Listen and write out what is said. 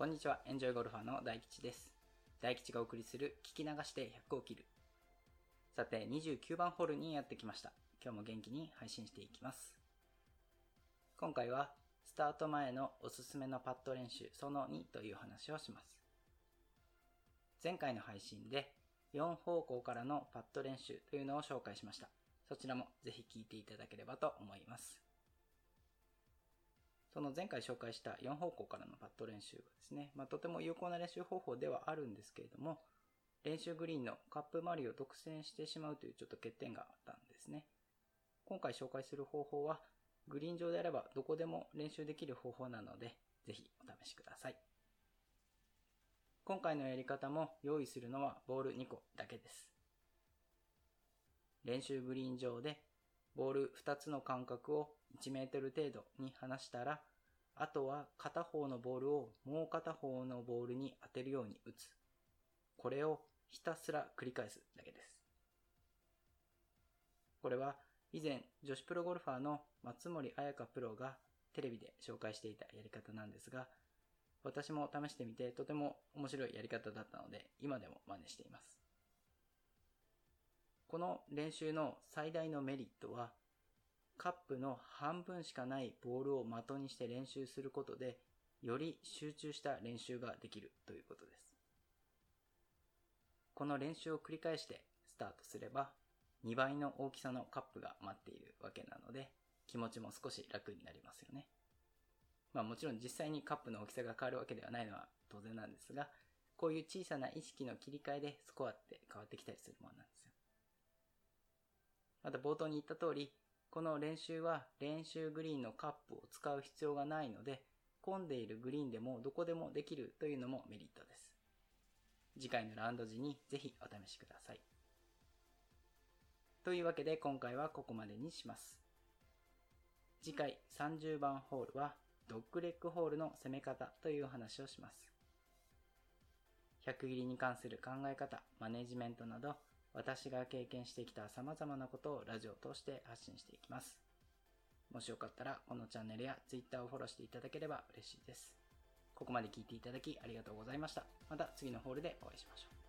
こんにちは、エンジョイゴルファーの大吉です。大吉がお送りする聞き流して100を切る。さて、29番ホールにやってきました。今日も元気に配信していきます。今回は、スタート前のおすすめのパット練習その2という話をします。前回の配信で、4方向からのパット練習というのを紹介しました。そちらもぜひ聞いていただければと思います。その前回紹介した4方向からのパット練習はですね、まあ、とても有効な練習方法ではあるんですけれども、練習グリーンのカップ周りを独占してしまうというちょっと欠点があったんですね。今回紹介する方法は、グリーン上であればどこでも練習できる方法なので、ぜひお試しください。今回のやり方も用意するのはボール2個だけです。練習グリーン上でボール2つの間隔を1メートル程度に離したら、あとは片方のボールをもう片方のボールに当てるように打つ。これをひたすら繰り返すだけです。これは以前女子プロゴルファーの松森彩香プロがテレビで紹介していたやり方なんですが、私も試してみてとても面白いやり方だったので今でも真似しています。この練習の最大のメリットは、カップの半分しかないボールを的にして練習することで、より集中した練習ができるということです。この練習を繰り返してスタートすれば、2倍の大きさのカップが待っているわけなので、気持ちも少し楽になりますよね。まあもちろん実際にカップの大きさが変わるわけではないのは当然なんですが、こういう小さな意識の切り替えでスコアって変わってきたりするものなんですよ。また冒頭に言った通り、この練習は練習グリーンのカップを使う必要がないので、混んでいるグリーンでもどこでもできるというのもメリットです。次回のラウンド時にぜひお試しください。というわけで今回はここまでにします。次回30番ホールはドッグレッグホールの攻め方という話をします。100切りに関する考え方、マネジメントなど私が経験してきた様々なことをラジオを通して発信していきます。もしよかったらこのチャンネルや Twitter をフォローしていただければ嬉しいです。ここまで聞いていただきありがとうございました。また次のホールでお会いしましょう。